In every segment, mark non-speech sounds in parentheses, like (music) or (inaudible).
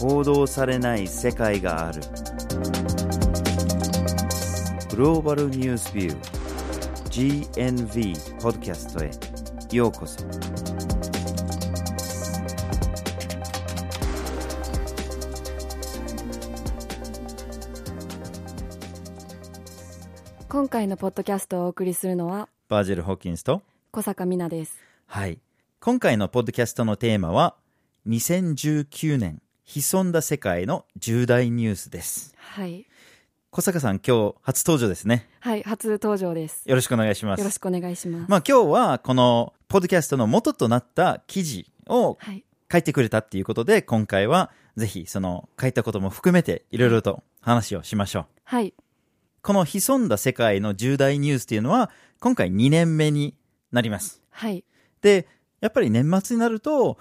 報道されない世界がある。グローバルニュースビュー GNV ポッドキャストへようこそ。今回のポッドキャストをお送りするのはバージル・ホーキンスと小坂美奈です。はい。今回のポッドキャストのテーマは2019年潜んだ世界の重大ニュースです。はい。小坂さん今日初登場ですね。はい初登場です。よろしくお願いします。よろしくお願いします、まあ今日はこのポッドキャストの元となった記事をはい。書いてくれたっていうことで、今回はぜひその書いたことも含めていろいろと話をしましょう。はい。この潜んだ世界の重大ニュースっていうのは今回2年目になります。はい。で、やっぱり年末になると、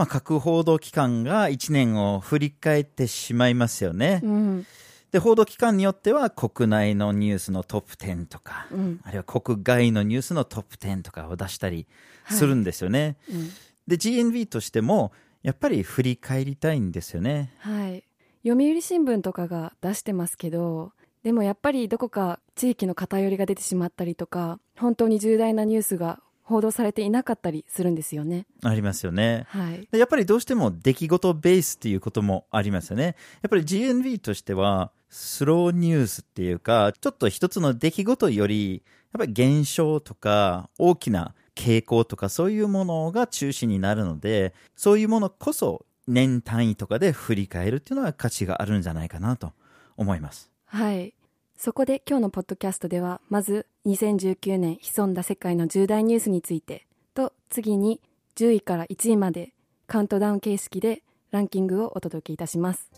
まあ各報道機関が1年を振り返ってしまいますよね。う。ん。で、報道機関によっては国内のニュースのトップ10とか、うん。あるいは国外のニュースのトップ10とかを出したりするんですよね。うん。で GNV としてもやっぱり振り返りたいんですよね。はい。読売新聞とかが出してますけどでもやっぱりどこか地域の偏りが出てしまったりとか本当に重大なニュースが報道されていなかったりするんですよね。ありますよね。はい。でやっぱりどうしても出来事ベースっていうこともありますよね。やっぱり GNV としてはスローニュースっていうかちょっと一つの出来事よりやっぱり現象とか大きな傾向とかそういうものが中心になるのでそういうものこそ年単位とかで振り返るっていうのは価値があるんじゃないかなと思います。はいそこで今日のポッドキャストではまず2019年潜んだ世界の重大ニュースについてと次に10位から1位までカウントダウン形式でランキングをお届けいたします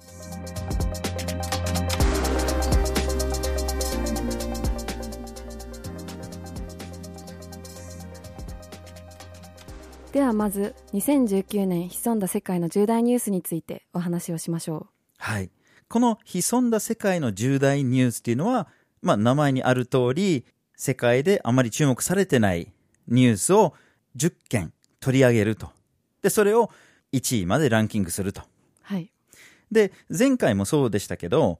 ではまず2019年潜んだ世界の重大ニュースについてお話をしましょうはい。この潜んだ世界の重大ニュースっていうのは、まあ名前にある通り、世界であまり注目されてないニュースを10件取り上げると。で、それを1位までランキングすると。うはいで、前回もそうでしたけど、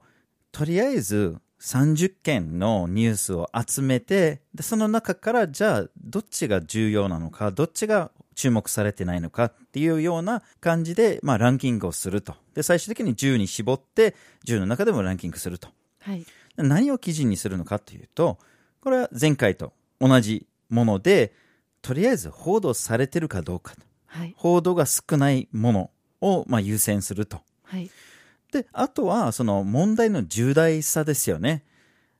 とりあえず30件のニュースを集めて、で、その中からじゃあどっちが重要なのか、どっちが注目されてないのかっていうような感じで、まあランキングをすると。で、最終的に10に絞って、10の中でもランキングすると。はい何を基準にするのかというと、これは前回と同じもので、とりあえず報道されてるかどうかと。はい報道が少ないものをまあ優先すると。はいで、あとは、その問題の重大さですよね。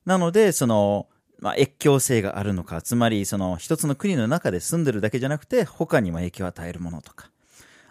なので、その、まあ、越境性があるのか、つまり、その、一つの国の中で住んでるだけじゃなくて、他にも影響を与えるものとか、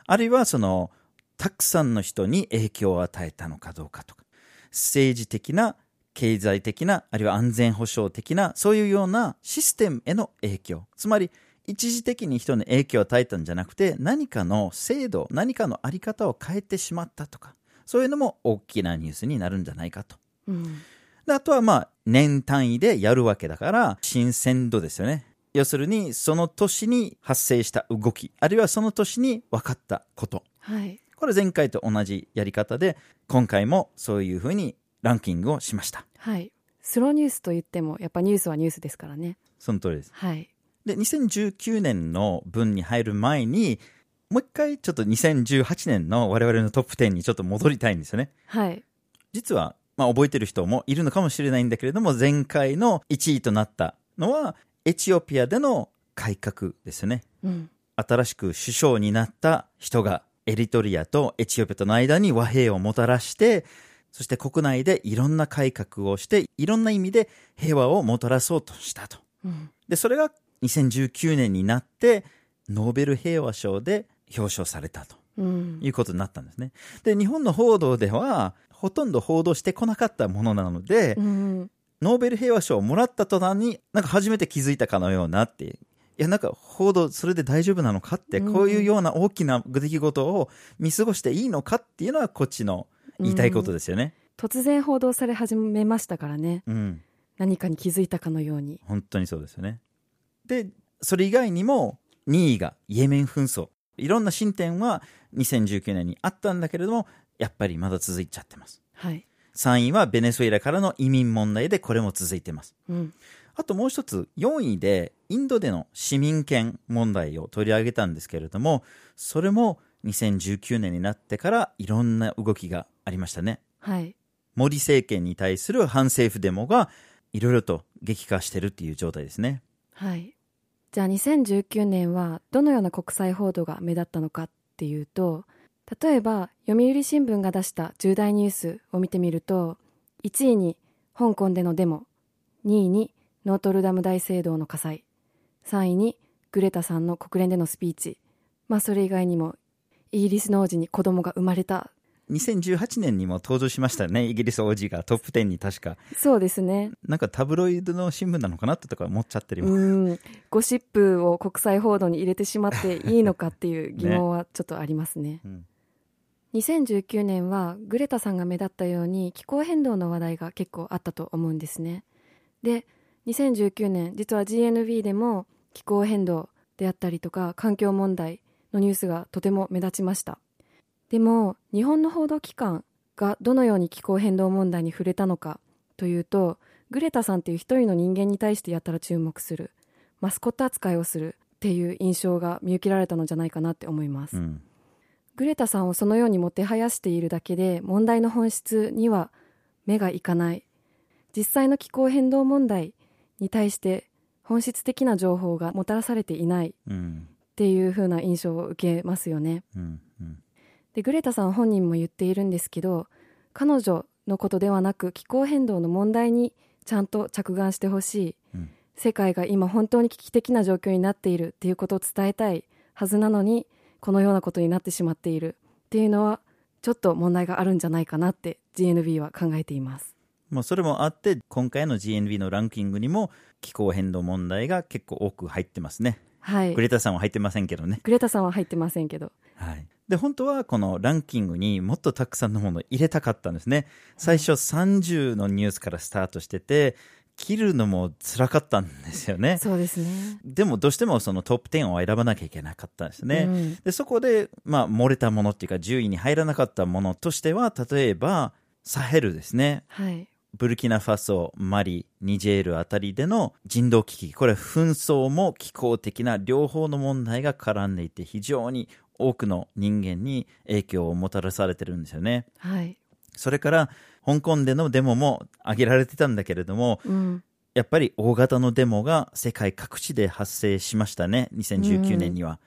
あるいは、その、たくさんの人に影響を与えたのかどうかとか、政治的な、経済的な、あるいは安全保障的な、そういうようなシステムへの影響。つまり、一時的に人に影響を与えたんじゃなくて、何かの制度、何かのあり方を変えてしまったとか、そういうのも大きなニュースになるんじゃないかと。うんあとはまあ、年単位でやるわけだから、新鮮度ですよね。要するに、その年に発生した動き、あるいはその年に分かったこと。はいこれ前回と同じやり方で、今回もそういうふうにランキングをしました。はいスローニュースと言ってもやっぱニュースはニュースですからねその通りです。はいで、2019年の分に入る前に、もう一回ちょっと2018年の我々のトップ10にちょっと戻りたいんですよね。はい実は、まあ、覚えてる人もいるのかもしれないんだけれども、前回の1位となったのは、エチオピアでの改革ですよね。うん新しく首相になった人が、エリトリアとエチオピアとの間に和平をもたらして、そして国内でいろんな改革をして、いろんな意味で平和をもたらそうとしたと。うんで、それが2019年になって、ノーベル平和賞で表彰されたと。うんいうことになったんですね。で、日本の報道では、ほとんど報道してこなかったものなので、うんノーベル平和賞をもらった途端に、なんか初めて気づいたかのようなっていう。いや、なんか報道、それで大丈夫なのかって、うんこういうような大きな出来事を見過ごしていいのかっていうのは、こっちの言いたいことですよね。突然報道され始めましたからねうん。何かに気づいたかのように本当にそうですよね。で、それ以外にも、2位がイエメン紛争。いろんな進展は2019年にあったんだけれども、やっぱりまだ続いちゃってます。はい。3位はベネズエラからの移民問題でこれも続いてます。うん。あともう一つ、4位でインドでの市民権問題を取り上げたんですけれども、それも2019年になってからいろんな動きがありましたね。はい。モディ政権に対する反政府デモがいろいろと激化してるっていう状態ですね。はい。じゃあ2019年はどのような国際報道が目立ったのかっていうと、例えば読売新聞が出した重大ニュースを見てみると、1位に香港でのデモ、2位にノートルダム大聖堂の火災、3位にグレタさんの国連でのスピーチ、まあそれ以外にもイギリスの王子に子供が生まれた。2018年にも登場しましたね。イギリス王子がトップ10に確か。そうですね。なんかタブロイドの新聞なのかなってとか思っちゃったりも。うん。ゴシップを国際報道に入れてしまっていいのかっていう疑問はちょっとありますね。うん2019年はグレタさんが目立ったように気候変動の話題が結構あったと思うんですね。で、2019年実は GNB でも気候変動であったりとか環境問題のニュースがとても目立ちました。でも日本の報道機関がどのように気候変動問題に触れたのかというとグレタさんっていう一人の人間に対してやったら注目するマスコット扱いをするっていう印象が見受けられたのじゃないかなって思います。うん。グレタさんをそのようにもてはやしているだけで問題の本質には目がいかない実際の気候変動問題に対して本質的な情報がもたらされていないっうん。ていう風な印象を受けますよねうん。うん。でグレタさん本人も言っているんですけど彼女のことではなく気候変動の問題にちゃんと着眼してほしい、うん世界が今本当に危機的な状況になっているっていうことを伝えたいはずなのにこのようなことになってしまっているっていうのはちょっと問題があるんじゃないかなって GNB は考えていますまあそれもあって、今回の GNB のランキングにも気候変動問題が結構多く入ってますね。はいグレタさんは入ってませんけどね。グレタさんは入ってませんけどはい。で、本当はこのランキングにもっとたくさんのものを入れたかったんですね。最初30のニュースからスタートしてて、切るのも辛かったんですよね。そうですねでもどうしてもそのトップ10を選ばなきゃいけなかったんですね。うんで、そこで、まあ、漏れたものっていうか、10位に入らなかったものとしては、例えば、サヘルですね。はいブルキナファソ、マリ、ニジェールあたりでの人道危機。これ、紛争も気候的な両方の問題が絡んでいて、非常に多くの人間に影響をもたらされてるんですよね。はいそれから、香港でのデモも挙げられてたんだけれども、うんやっぱり大型のデモが世界各地で発生しましたね、2019年には。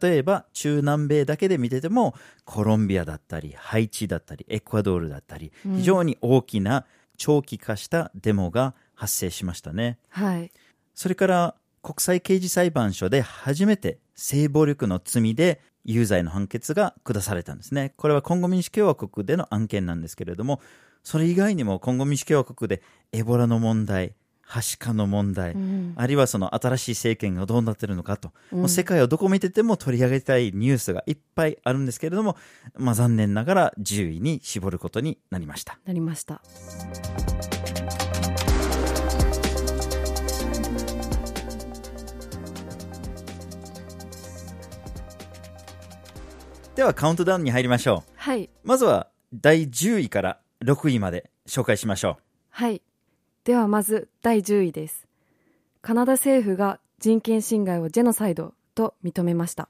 例えば、中南米だけで見てても、コロンビアだったり、ハイチだったり、エクアドルだったり、非常に大きな長期化したデモが発生しましたね。はいそれから、国際刑事裁判所で初めて性暴力の罪で有罪の判決が下されたんですね。これはコンゴ民主共和国での案件なんですけれども、それ以外にもコンゴ民主共和国でエボラの問題、はしかの問題、うん。あるいはその新しい政権がどうなってるのかと、もう世界をどこ見てても取り上げたいニュースがいっぱいあるんですけれども、まあ残念ながら10位に絞ることになりました。なりました。ではカウントダウンに入りましょう。はい。まずは第10位から6位まで紹介しましょはい。ではまず第10位です。カナダ政府が人権侵害をジェノサイドと認めました。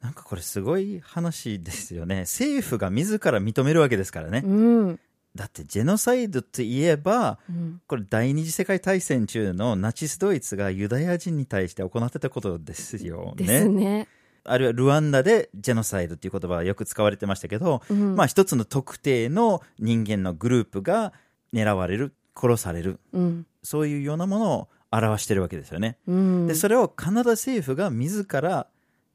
う。なんかこれすごい話ですよね。政府が自ら認めるわけですからね。うん。だってジェノサイドといえば、うん、これ第二次世界大戦中のナチスドイツがユダヤ人に対して行ってたことですよね。ですね。あるいはルワンダでジェノサイドっていう言葉はよく使われてましたけど、うんまあ一つの特定の人間のグループが狙われる、殺される、うん。そういうようなものを表してるわけですよね。うん。で、それをカナダ政府が自ら、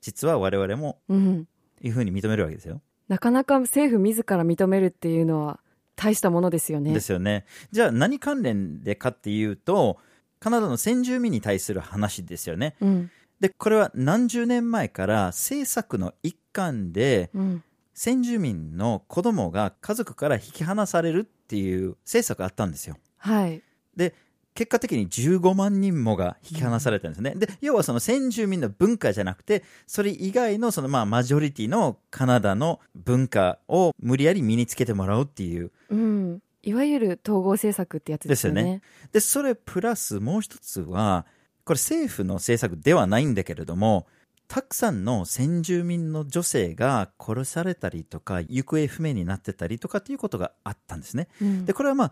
実は我々もうん。いうふうに認めるわけですよ。なかなか政府自ら認めるっていうのは大したものですよね。ですよね。じゃあ何関連でかっていうと、カナダの先住民に対する話ですよね。うん。で、これは何十年前から政策の一環で、うん。先住民の子供が家族から引き離されるっていう政策があったんですよ。はい。で、結果的に15万人もが引き離されたんですね。で、要はその先住民の文化じゃなくて、それ以外のそのまあマジョリティのカナダの文化を無理やり身につけてもらうっていう。うん。いわゆる統合政策ってやつですよね。ですよで、それプラスもう一つは、これ政府の政策ではないんだけれども、たくさんの先住民の女性が殺されたりとか、行方不明になってたりとかっていうことがあったんですね。うんで、これはまあ、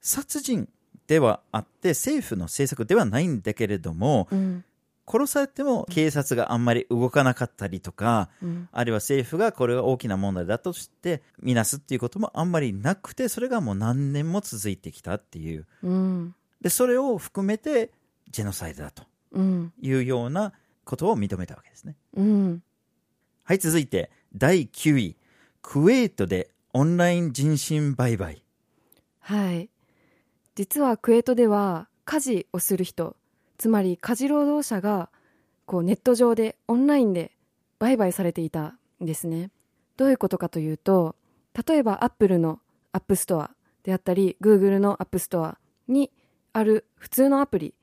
殺人ではあって、政府の政策ではないんだけれども、うん。殺されても警察があんまり動かなかったりとか、うん。あるいは政府がこれが大きな問題だとして見なすっていうこともあんまりなくて、それがもう何年も続いてきたっていう。うん。で、それを含めて、ジェノサイドだとうん。いうようなことを認めたわけですね。うん。はい、続いて、第9位。クウェートでオンライン人身売買。はい。実はクウェートでは家事をする人、つまり家事労働者がこうネット上でオンラインで売買されていたんですね。どういうことかというと、例えばアップルのアップストアであったり、グーグルのアップストアにある普通のアプリ、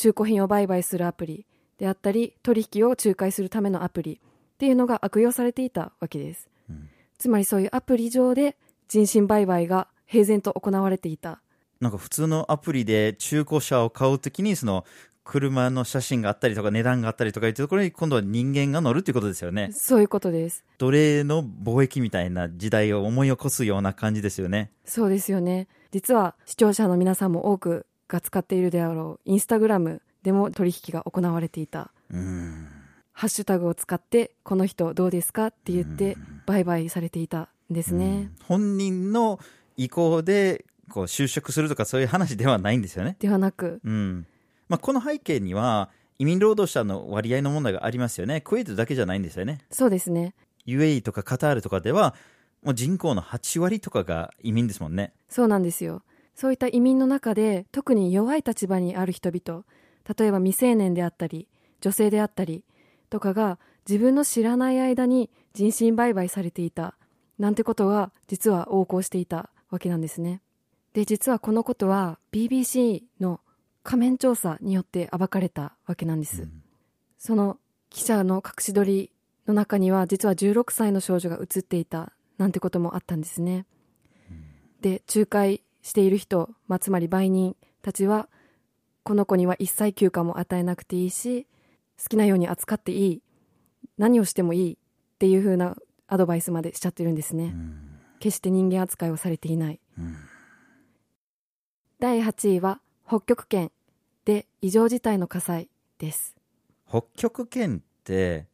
中古品を売買するアプリであったり、取引を仲介するためのアプリっていうのが悪用されていたわけです。うんつまりそういうアプリ上で人身売買が平然と行われていた。なんか普通のアプリで中古車を買うときに、その、車の写真があったりとか値段があったりとかいうところに今度は人間が乗るっていうことですよね。そういうことです。奴隷の貿易みたいな時代を思い起こすような感じですよね。そうですよね。実は視聴者の皆さんも多くが使っているであろうインスタグラムでも取引が行われていた。うん。ハッシュタグを使ってこの人どうですかって言って売買されていたんですね。本人の意向でこう就職するとかそういう話ではないんですよね。ではなく、うんまあ、この背景には移民労働者の割合の問題がありますよね。クウェートだけじゃないんですよね。そうですね。UAE とかカタールとかではもう人口の8割とかが移民ですもんね。そうなんですよ。そういった移民の中で特に弱い立場にある人々、例えば未成年であったり、女性であったりとかが自分の知らない間に人身売買されていたなんてことが実は横行していたわけなんですね。で、実はこのことは BBC の仮面調査によって暴かれたわけなんです。その記者の隠し撮りの中には実は16歳の少女が映っていたなんてこともあったんですね。で仲介している人、まあ、つまり売人たちはこの子には一切休暇も与えなくていいし好きなように扱っていい何をしてもいいっていう風なアドバイスまでしちゃってるんですね、決して人間扱いをされていない、第8位は北極圏で異常事態の火災です。北極圏って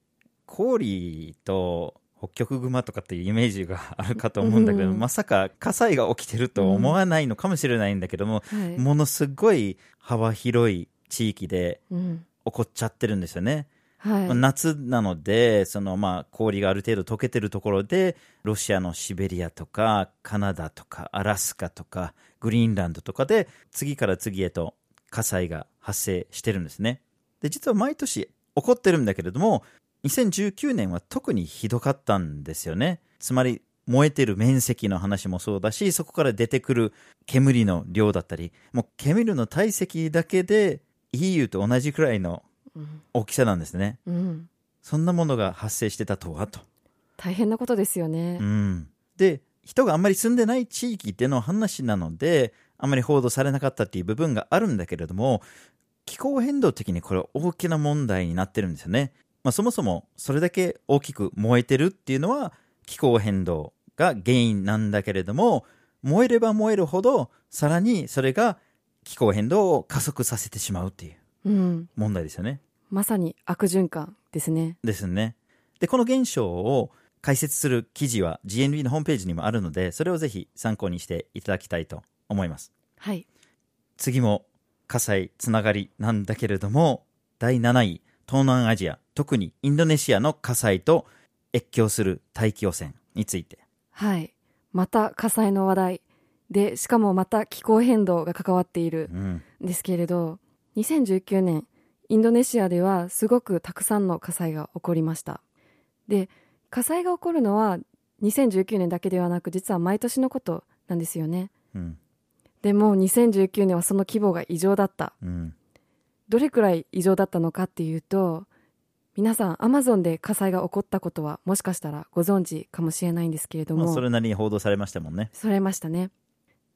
氷と北極熊とかっていうイメージがあるかと思うんだけど、うん。まさか火災が起きてると思わないのかもしれないんだけども、はい、ものすごい幅広い地域でうん。起こっちゃってるんですよね。はい。まあ夏なので、そのまあ氷がある程度溶けてるところで、ロシアのシベリアとか、カナダとか、アラスカとか、グリーンランドとかで、次から次へと火災が発生してるんですね。で、実は毎年起こってるんだけれども、2019年は特にひどかったんですよね。つまり、燃えてる面積の話もそうだし、そこから出てくる煙の量だったり、もう煙の体積だけで EU と同じくらいのうん大きさなんですね。うん、そんなものが発生してたとはと。大変なことですよね、うん。で、人があんまり住んでない地域での話なので、あんまり報道されなかったっていう部分があるんだけれども、気候変動的にこれは大きな問題になってるんですよね。まあそもそもそれだけ大きく燃えてるっていうのは気候変動が原因なんだけれども、燃えれば燃えるほど、さらにそれが気候変動を加速させてしまうっていううん、問題ですよね。まさに悪循環ですねですね。で、この現象を解説する記事は GNB のホームページにもあるので、それをぜひ参考にしていただきたいと思います。はい次も火災つながりなんだけれども、第7位、東南アジア、特にインドネシアの火災と越境する大気汚染について。はいまた火災の話題でしかもまた気候変動が関わっているうん。んですけれど2019年インドネシアではすごくたくさんの火災が起こりましたで火災が起こるのは2019年だけではなく実は毎年のことなんですよねうん。でも2019年はその規模が異常だったうん。どれくらい異常だったのかっていうと皆さんアマゾンで火災が起こったことはもしかしたらご存知かもしれないんですけれども、まあ、それなりに報道されましたもんね。されましたね。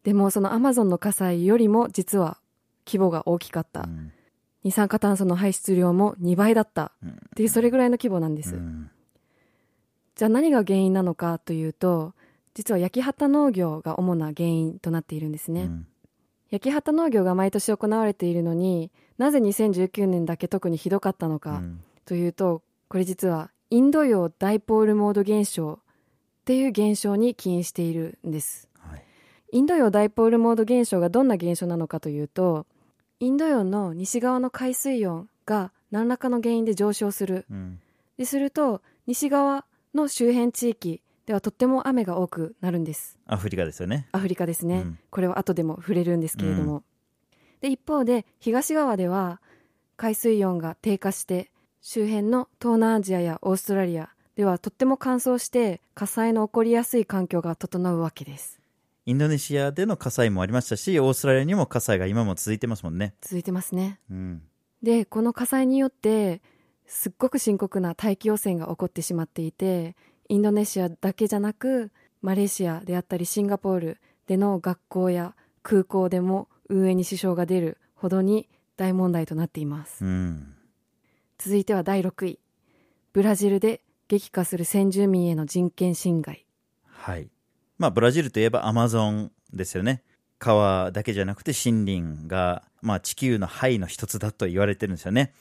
でもそのアマゾンの火災よりも実は規模が大きかった、うん。二酸化炭素の排出量も2倍だった。うん。っていうそれぐらいの規模なんです、うん。じゃあ何が原因なのかというと実は焼き畑農業が主な原因となっているんですね、うん。焼き畑農業が毎年行われているのになぜ2019年だけ特にひどかったのかうん。というとこれ実はインド洋ダイポールモード現象っていう現象に起因しているんです。はい。インド洋ダイポールモード現象がどんな現象なのかというとインド洋の西側の海水温が何らかの原因で上昇する。うん。ですると西側の周辺地域ではとっても雨が多くなるんです。アフリカですよね。アフリカですね、うん。これは後でも触れるんですけれども、で一方で東側では海水温が低下して周辺の東南アジアやオーストラリアではとっても乾燥して火災の起こりやすい環境が整うわけですインドネシアでの火災もありましたし、オーストラリアにも火災が今も続いてますもんね。続いてますねうん。でこの火災によってすっごく深刻な大気汚染が起こってしまっていてインドネシアだけじゃなくマレーシアであったりシンガポールでの学校や空港でも運営に支障が出るほどに大問題となっています、うん。続いては第6位ブラジルで激化する先住民への人権侵害はい。まあ、ブラジルといえばアマゾンですよね。川だけじゃなくて森林が、まあ、地球の肺の一つだと言われてるんですよね。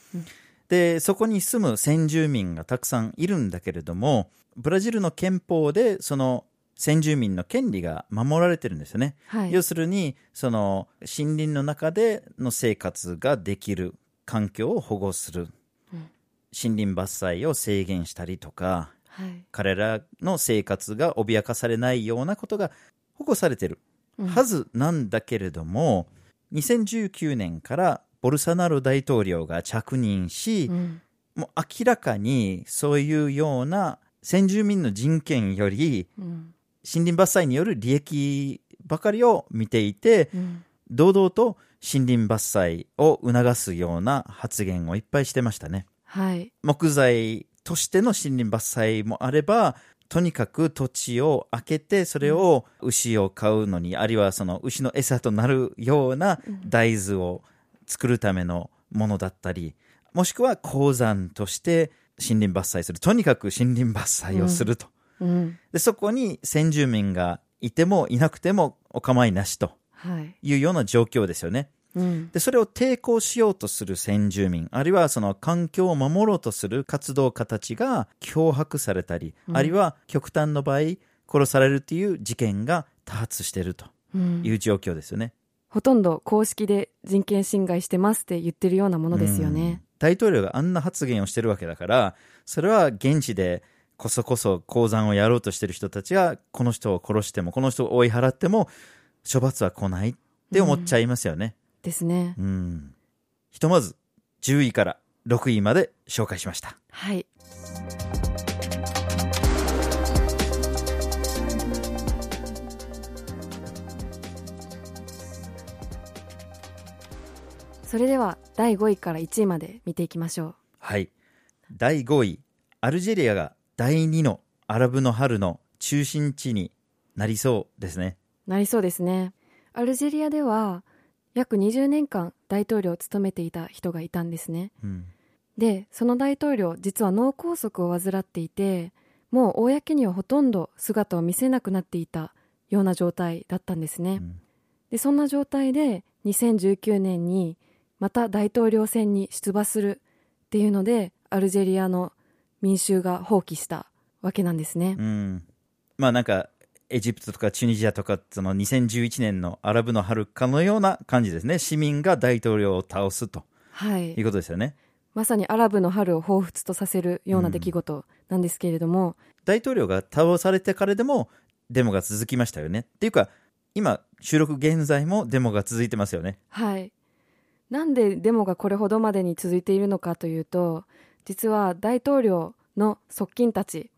で、そこに住む先住民がたくさんいるんだけれども、ブラジルの憲法でその先住民の権利が守られてるんですよね。はい。要するに、その森林の中での生活ができる環境を保護する。うん。森林伐採を制限したりとか、はい。彼らの生活が脅かされないようなことが保護されてる。うん。はずなんだけれども、2019年からボルソナロ大統領が着任し、うん。もう明らかにそういうような先住民の人権よりうん森林伐採による利益ばかりを見ていて、うん堂々と森林伐採を促すような発言をいっぱいしてましたね。はい木材としての森林伐採もあれば、とにかく土地を開けて、それを牛を飼うのに、あるいはその牛の餌となるような大豆を作るためのものだったり、もしくは鉱山として森林伐採する。とにかく森林伐採をすると。うんで、そこに先住民がいてもいなくてもお構いなしとはいいうような状況ですよね。うんで、それを抵抗しようとする先住民、あるいはその環境を守ろうとする活動家たちが脅迫されたり、うんあるいは極端の場合、殺されるという事件が多発しているとうんいう状況ですよね。ほとんど公式で人権侵害してますって言ってるようなものですようんね。大統領があんな発言をしてるわけだから、それは現地でこそこそ鉱山をやろうとしてる人たちが、この人を殺しても、この人を追い払っても、処罰は来ないって思っちゃいますよね。ですね。うん。ひとまず、10位から6位まで紹介しました。はい。それでは第5位から1位まで見ていきましょう。はい。第5位、アルジェリアが第2のアラブの春の中心地になりそうですね。なりそうですね。アルジェリアでは約20年間大統領を務めていた人がいたんですね。うん。で、その大統領、実は脳梗塞を患っていて、もう公にはほとんど姿を見せなくなっていたような状態だったんですね。うんで、そんな状態で2019年にまた大統領選に出馬するっていうので、アルジェリアの民衆が放棄したわけなんですね。うん。まあなんか、エジプトとかチュニジアとか、その2011年のアラブの春かのような感じですね。市民が大統領を倒すとはいいう。ことですよね。まさにアラブの春を彷彿とさせるような出来事なんですけれども、大統領が倒されてからでもデモが続きましたよね。っていうか、今、収録現在もデモが続いてますよね。はい。なんでデモがこれほどまでに続いているのかというと、実は大統領の側近たち、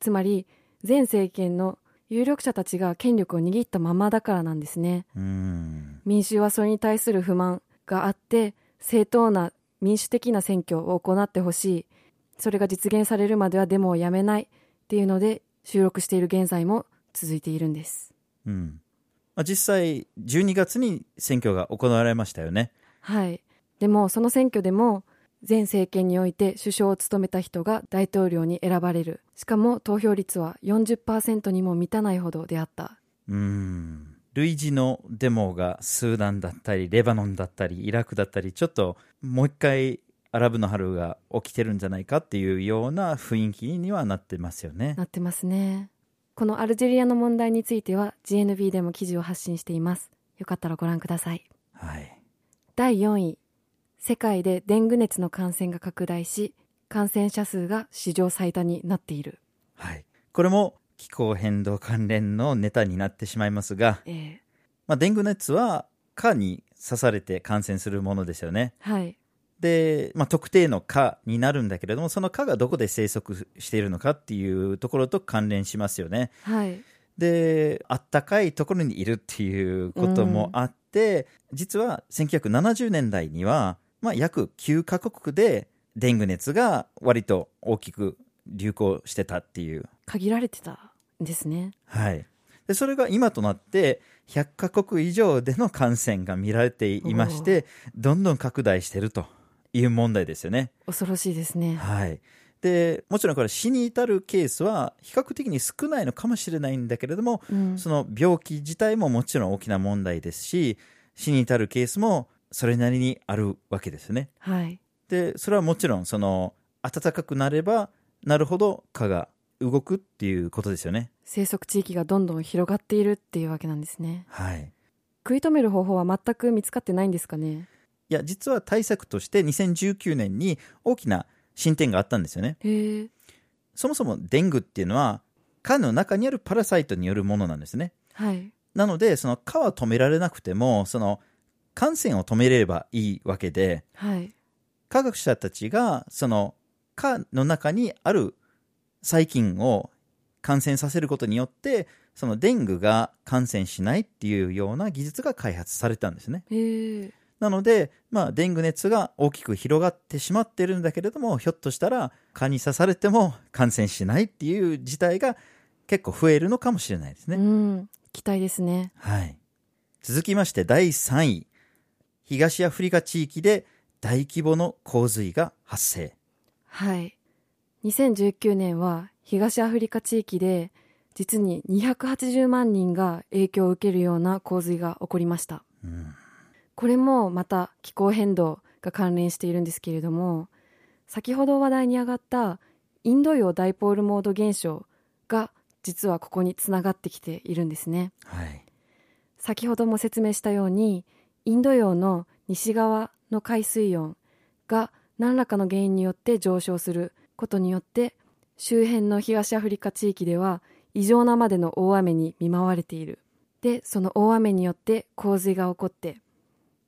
つまり前政権の有力者たちが権力を握ったままだからなんですね。うん。民衆はそれに対する不満があって、正当な民主的な選挙を行ってほしい。それが実現されるまではデモをやめないっていうので、収録している現在も続いているんです。うん。まあ、実際、12月に選挙が行われましたよね。はい。でも、その選挙でも、前政権において首相を務めた人が大統領に選ばれる。しかも投票率は40%にも満たないほどであった。うん。類似のデモがスーダンだったり、レバノンだったり、イラクだったり、ちょっともう一回アラブの春が起きてるんじゃないかっていうような雰囲気にはなってますよね。なってますね。このアルジェリアの問題については GNB でも記事を発信しています。よかったらご覧ください。はい。第4位。世界でデング熱の感染が拡大し、感染者数が史上最多になっている。はい。これも気候変動関連のネタになってしまいますが、えーまあ、デング熱は蚊に刺されて感染するものですよね。はい。で、まあ、特定の蚊になるんだけれども、その蚊がどこで生息しているのかっていうところと関連しますよね。はい。で、あったかいところにいるっていうこともあって、実は1970年代には、まあ、約9カ国でデング熱が割と大きく流行してたっていう。限られてたんですね。はい。で、それが今となって、100カ国以上での感染が見られていまして、どんどん拡大してるという問題ですよね。恐ろしいですね。はい。で、もちろんこれ死に至るケースは比較的に少ないのかもしれないんだけれども、うん。その病気自体ももちろん大きな問題ですし、死に至るケースもそれなりにあるわけですね。はい。で、それはもちろんその暖かくなればなるほど蚊が動くっていうことですよね。生息地域がどんどん広がっているっていうわけなんですね。はい。食い止める方法は全く見つかってないんですかね？いや、実は対策として2019年に大きな進展があったんですよね。そもそもデングっていうのは蚊の中にあるパラサイトによるものなんですね。はい。なので、その蚊は止められなくても、その感染を止めれればいいわけで、はい。科学者たちがその蚊の中にある細菌を感染させることによって、そのデングが感染しないっていうような技術が開発されたんですね。なので、まあ、デング熱が大きく広がってしまってるんだけれども、ひょっとしたら蚊に刺されても (laughs) 感染しないっていう事態が結構増えるのかもしれないですね。うん。期待ですね。はい。続きまして第3位。東アフリカ地域で大規模の洪水が発生。はい。2019年は東アフリカ地域で実に280万人が影響を受けるような洪水が起こりました。うんこれもまた気候変動が関連しているんですけれども、先ほど話題に上がったインド洋ダイポールモード現象が実はここにつながってきているんですね。はい。先ほども説明したようにインド洋の西側の海水温が何らかの原因によって上昇することによって周辺の東アフリカ地域では異常なまでの大雨に見舞われている。でその大雨によって洪水が起こって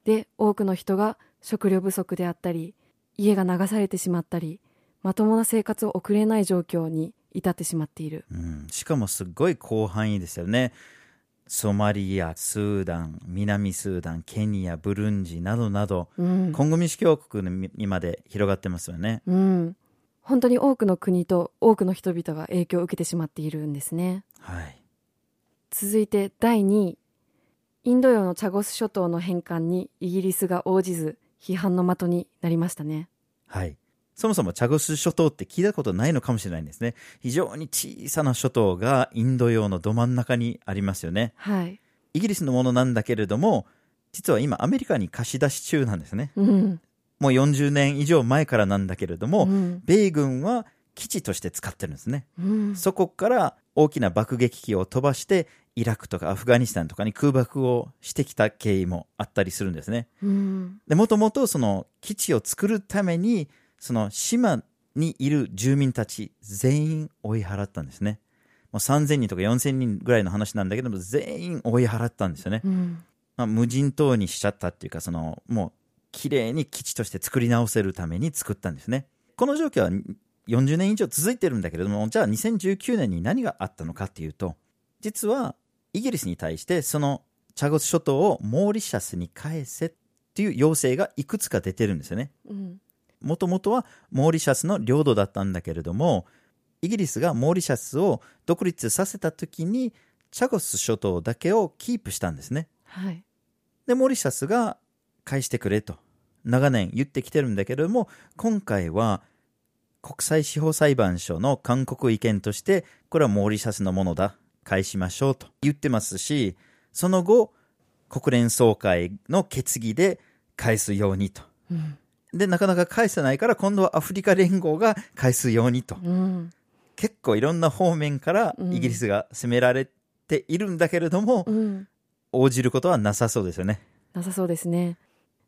で多くの人が食料不足であったり家が流されてしまったりまともな生活を送れない状況に至ってしまっている。うん、しかもすごい広範囲ですよね。ソマリア、スーダン、南スーダン、ケニア、ブルンジなどなど、うんコンゴ民主共和国にまで広がってますよね。うん、本当に多くの国と多くの人々が影響を受けてしまっているんですねはい。続いて第2位インド洋のチャゴス諸島の返還にイギリスが応じず批判の的になりましたねはい。そもそもチャゴス諸島って聞いたことないのかもしれないんですね。非常に小さな諸島がインド洋のど真ん中にありますよね。はいイギリスのものなんだけれども、実は今アメリカに貸し出し中なんですね。うんもう40年以上前からなんだけれども、うん米軍は基地として使ってるんですね。うんそこから大きな爆撃機を飛ばして、イラクとかアフガニスタンとかに空爆をしてきた経緯もあったりするんですね。うんで、もともとその基地を作るために、その島にいる住民たち全員追い払ったんですね。もう3000人とか4000人ぐらいの話なんだけども、全員追い払ったんですよね。うんまあ、無人島にしちゃったっていうか、その、もう、綺麗に基地として作り直せるために作ったんですね。この状況は40年以上続いてるんだけれども、じゃあ2019年に何があったのかっていうと、実はイギリスに対してそのチャゴス諸島をモーリシャスに返せっていう要請がいくつか出てるんですよね。うんもともとはモーリシャスの領土だったんだけれども、イギリスがモーリシャスを独立させた時に、チャゴス諸島だけをキープしたんですね。はいで、モーリシャスが返してくれと、長年言ってきてるんだけれども、今回は国際司法裁判所の勧告意見として、これはモーリシャスのものだ、返しましょうと言ってますし、その後、国連総会の決議で返すようにと。うんで、なかなか返せないから、今度はアフリカ連合が返すようにと。うん結構いろんな方面からうんイギリスが責められているんだけれども、うん応じることはなさそうですよね。なさそうですね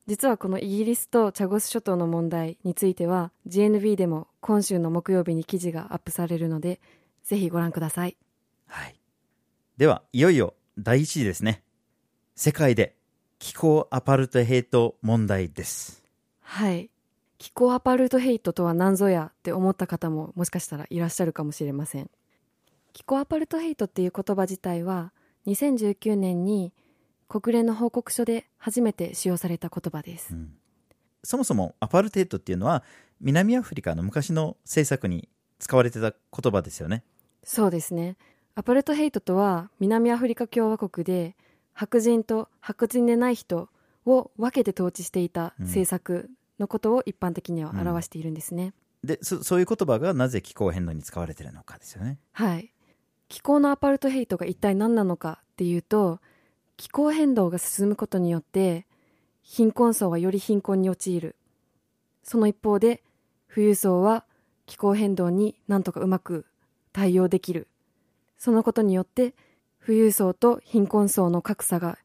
実はこのイギリスとチャゴス諸島の問題については GNB でも今週の木曜日に記事がアップされるのでぜひご覧くださいはい。では、いよいよ第一次ですね。世界で気候アパルトヘイト問題です。はい。気候アパルトヘイトとは何ぞやって思った方ももしかしたらいらっしゃるかもしれません。気候アパルトヘイトっていう言葉自体は2019年に国連の報告書で初めて使用された言葉です、うん。そもそもアパルトヘイトっていうのは南アフリカの昔の政策に使われてた言葉ですよね。そうですね。アパルトヘイトとは南アフリカ共和国で白人と白人でない人を分けて統治していた政策のことを一般的には表しているんですね、でそ、そういう言葉がなぜ気候変動に使われてるのかですよね。はい。気候のアパルトヘイトが一体何なのかっていうと気候変動が進むことによって貧困層はより貧困に陥る。その一方で富裕層は気候変動になんとかうまく対応できる。そのことによって富裕層と貧困層の格差が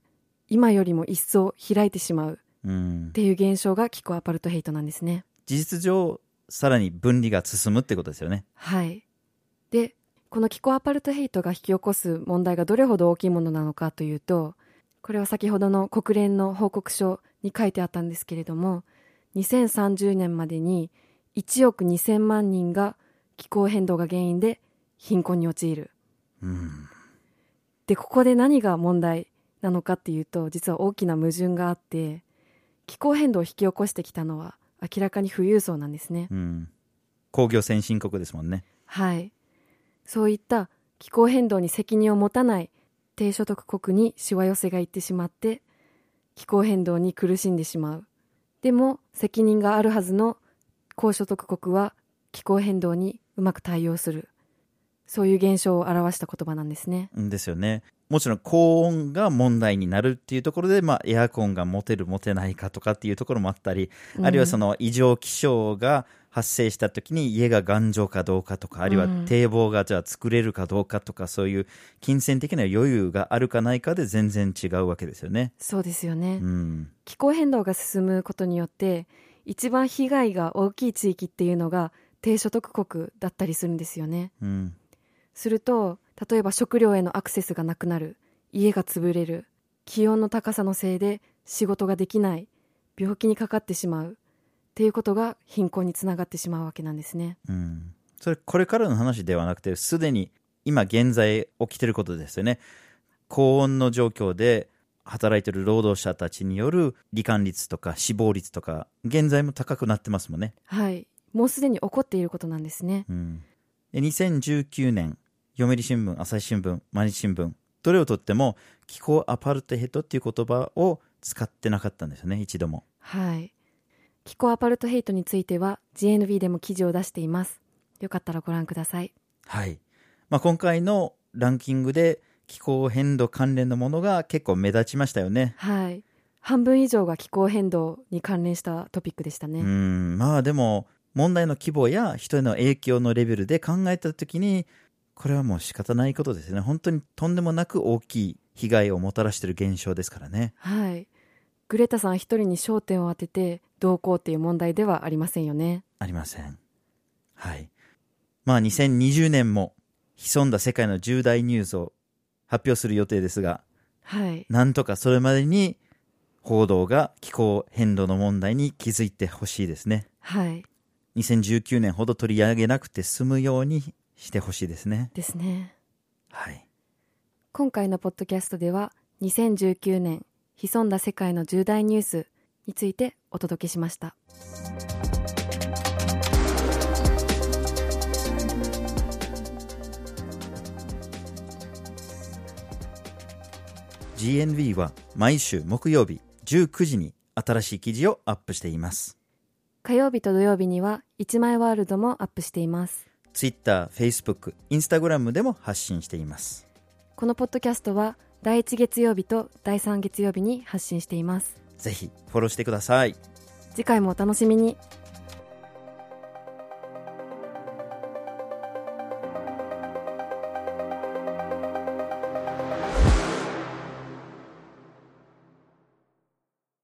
今よりも一層開いてしまううんっ。ていう現象が気候アパルトヘイトなんですね事実上、さらに分離が進むってことですよね。はい。で、この気候アパルトヘイトが引き起こす問題がどれほど大きいものなのかというと、これは先ほどの国連の報告書に書いてあったんですけれども、2030年までに1億2000万人が気候変動が原因で貧困に陥る。うん。で、ここで何が問題なのかっていうと、実は大きな矛盾があって、気候変動を引き起こしてきたのは明らかに富裕層なんですね。うん。工業先進国ですもんね。はい。そういった気候変動に責任を持たない低所得国にしわ寄せがいってしまって、気候変動に苦しんでしまう。でも、責任があるはずの高所得国は気候変動にうまく対応する。そういう現象を表した言葉なんですね。うんですよね。もちろん高温が問題になるっていうところで、まあ、エアコンが持てる持てないかとかっていうところもあったり、うんあるいはその異常気象が発生した時に家が頑丈かどうかとか、あるいはうん堤防がじゃあ作れるかどうかとか、そういう金銭的な余裕があるかないかで全然違うわけですよね。そうですよね。うん。気候変動が進むことによって、一番被害が大きい地域っていうのが低所得国だったりするんですよね。うん。すると例えば食料へのアクセスがなくなる家が潰れる気温の高さのせいで仕事ができない病気にかかってしまうっていうことが貧困につながってしまうわけなんですねうん。それ、これからの話ではなくて、すでに今現在起きてることですよね。高温の状況で働いてる労働者たちによる罹患率とか死亡率とか、現在も高くなってますもんね。はいもうすでに起こっていることなんですねうん。で2019年、読売新聞、朝日新聞、毎日新聞、どれをとっても気候アパルトヘイトっていう言葉を使ってなかったんですよね、一度も。はい気候アパルトヘイトについては GNB でも記事を出していますよかったらご覧くださいはい。まあ、今回のランキングで気候変動関連のものが結構目立ちましたよね。はい半分以上が気候変動に関連したトピックでしたね、うん、まあでも問題の規模や人への影響のレベルで考えたときに、これはもう仕方ないことですね。本当にとんでもなく大きい被害をもたらしている現象ですからね。はい。グレタさん一人に焦点を当ててどうこうっていう問題ではありませんよね。ありません。はい。まあ2020年も潜んだ世界の重大ニュースを発表する予定ですが、はい。なんとかそれまでに報道が気候変動の問題に気づいてほしいですね。はい。2019年ほど取り上げなくて済むようにしてほしいですね。ですね。はい。今回のポッドキャストでは2019年潜んだ世界の重大ニュースについてお届けしました。GNV は毎週木曜日19時に新しい記事をアップしています。火曜日と土曜日には1枚ワールドもアップしています。Twitter、Facebook、Instagram でも発信しています。このポッドキャストは第1月曜日と第3月曜日に発信しています。ぜひフォローしてください。次回もお楽しみに。